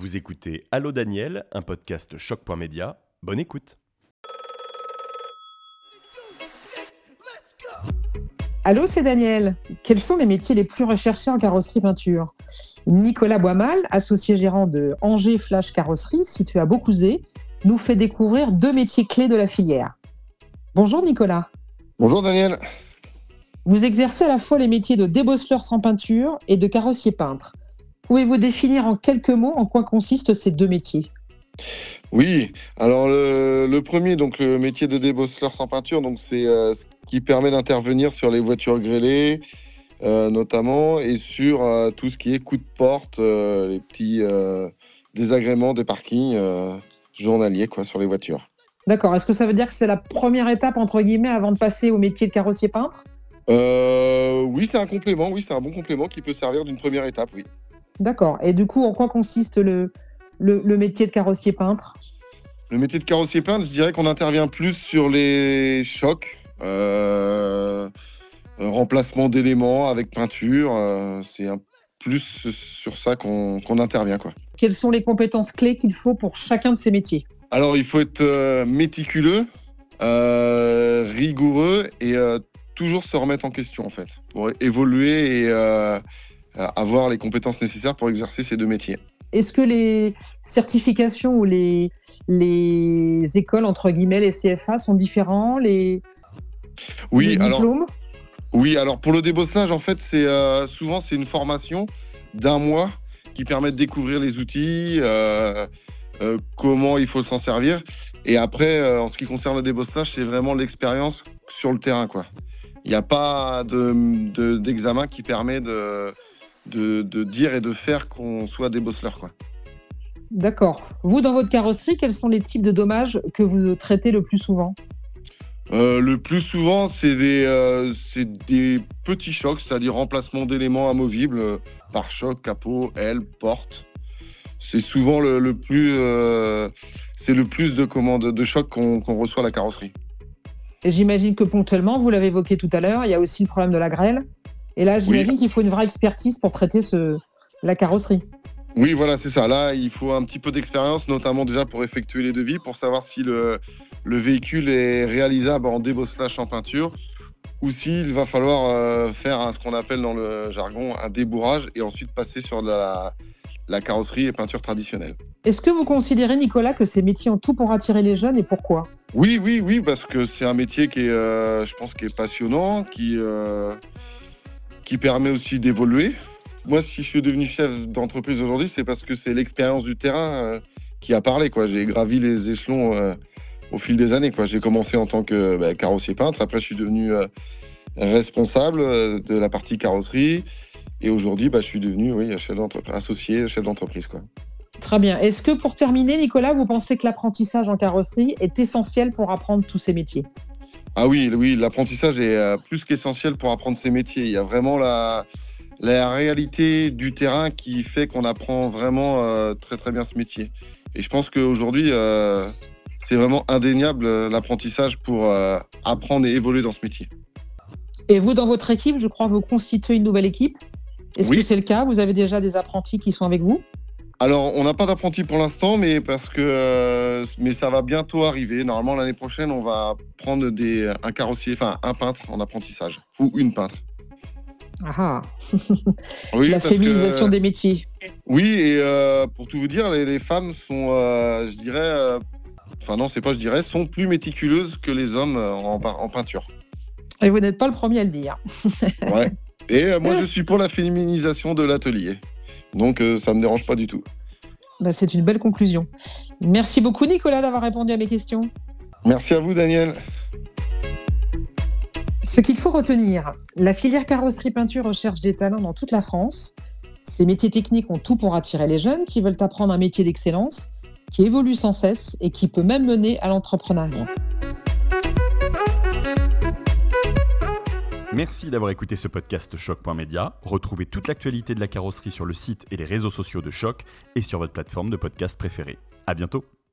Vous écoutez Allô Daniel, un podcast choc.média. Bonne écoute. Allô, c'est Daniel. Quels sont les métiers les plus recherchés en carrosserie peinture? Nicolas Boismal, associé gérant de Angers Flash Carrosserie, situé à Beaucouzé, nous fait découvrir deux métiers clés de la filière. Bonjour Nicolas. Bonjour Daniel. Vous exercez à la fois les métiers de débosseleur sans peinture et de carrossier peintre. Pouvez-vous définir en quelques mots en quoi consistent ces deux métiers? Oui, alors le, premier, donc le métier de débosseleur sans peinture, donc c'est euh, ce qui permet d'intervenir sur les voitures grêlées, euh, notamment, et sur euh, tout ce qui est coup de porte, les petits désagréments des parkings journaliers quoi, sur les voitures. D'accord. Est-ce que ça veut dire que c'est la première étape, entre guillemets, avant de passer au métier de carrossier peintre? Euh, Oui, c'est un complément. Oui, c'est un bon complément qui peut servir d'une première étape, oui. D'accord. Et du coup, en quoi consiste le, le, métier de carrossier peintre? Le métier de carrossier peintre, je dirais qu'on intervient plus sur les chocs, euh, remplacement d'éléments avec peinture. Euh, c'est un plus sur ça qu'on intervient. Quoi. Quelles sont les compétences clés qu'il faut pour chacun de ces métiers? Alors, il faut être euh, méticuleux, euh, rigoureux et euh, toujours se remettre en question, en fait, pour évoluer et avoir les compétences nécessaires pour exercer ces deux métiers. Est-ce que les certifications ou les, les écoles, entre guillemets, les CFA, sont différents les, oui, diplômes? oui, alors pour le débosselage, en fait, c'est euh, souvent c'est une formation d'un mois qui permet de découvrir les outils, euh, euh, comment il faut s'en servir. Et après, en ce qui concerne le débosselage, c'est vraiment l'expérience sur le terrain, quoi. Il n'y a pas d'examen de, qui permet de, de, de, dire et de faire qu'on soit débosseleur, quoi. D'accord. Vous, dans votre carrosserie, quels sont les types de dommages que vous traitez le plus souvent? Euh, le plus souvent, c'est des, euh, des, petits chocs, c'est-à-dire remplacement d'éléments amovibles euh, par choc, capot, aile, porte. C'est souvent le, plus, c'est le plus de commandes de chocs qu'on reçoit à la carrosserie. Et j'imagine que ponctuellement, vous l'avez évoqué tout à l'heure, il y a aussi le problème de la grêle. Et là, j'imagine qu'il faut une vraie expertise pour traiter ce, la carrosserie. Oui, voilà, c'est ça. Là, il faut un petit peu d'expérience, notamment déjà pour effectuer les devis, pour savoir si le, le véhicule est réalisable en débosselage en peinture ou s'il va falloir euh, faire ce qu'on appelle dans le jargon un débourrage et ensuite passer sur la, carrosserie et peinture traditionnelle. Est-ce que vous considérez, Nicolas, que ces métiers ont tout pour attirer les jeunes et pourquoi? Oui, oui, oui, parce que c'est un métier qui est, euh, je pense, qui est passionnant, qui, euh, qui permet aussi d'évoluer. Moi, si je suis devenu chef d'entreprise aujourd'hui, c'est parce que c'est l'expérience du terrain qui a parlé. J'ai gravi les échelons au fil des années. J'ai commencé en tant que bah, carrossier peintre, après je suis devenu euh, responsable euh, de la partie carrosserie, et aujourd'hui bah, je suis devenu chef associé, chef d'entreprise. Très bien. Est-ce que pour terminer, Nicolas, vous pensez que l'apprentissage en carrosserie est essentiel pour apprendre tous ces métiers? Ah oui, oui l'apprentissage est euh, plus qu'essentiel pour apprendre ces métiers. Il y a vraiment la, la réalité du terrain qui fait qu'on apprend vraiment très très bien ce métier. Et je pense qu'aujourd'hui, c'est vraiment indéniable euh, l'apprentissage pour euh, apprendre et évoluer dans ce métier. Et vous, dans votre équipe, je crois, vous constituez une nouvelle équipe. Est-ce que c'est le cas? Vous avez déjà des apprentis qui sont avec vous? Alors, on n'a pas d'apprentis pour l'instant, mais parce que euh, mais ça va bientôt arriver. Normalement, l'année prochaine, on va prendre des, un carrossier, enfin un peintre en apprentissage ou une peintre. Ah, oui, la féminisation des métiers. Oui, et pour tout vous dire, les, les femmes sont, je dirais, enfin non, c'est pas je dirais, sont plus méticuleuses que les hommes euh, en, peinture. Et vous n'êtes pas le premier à le dire. ouais. Et euh, moi, je suis pour la féminisation de l'atelier. Donc, euh, ça ne me dérange pas du tout. Bah, c'est une belle conclusion. Merci beaucoup, Nicolas, d'avoir répondu à mes questions. Merci à vous, Daniel. Ce qu'il faut retenir, la filière carrosserie peinture recherche des talents dans toute la France. Ces métiers techniques ont tout pour attirer les jeunes qui veulent apprendre un métier d'excellence qui évolue sans cesse et qui peut même mener à l'entrepreneuriat. Merci d'avoir écouté ce podcast Choc.media. Retrouvez toute l'actualité de la carrosserie sur le site et les réseaux sociaux de Choc et sur votre plateforme de podcast préférée. À bientôt.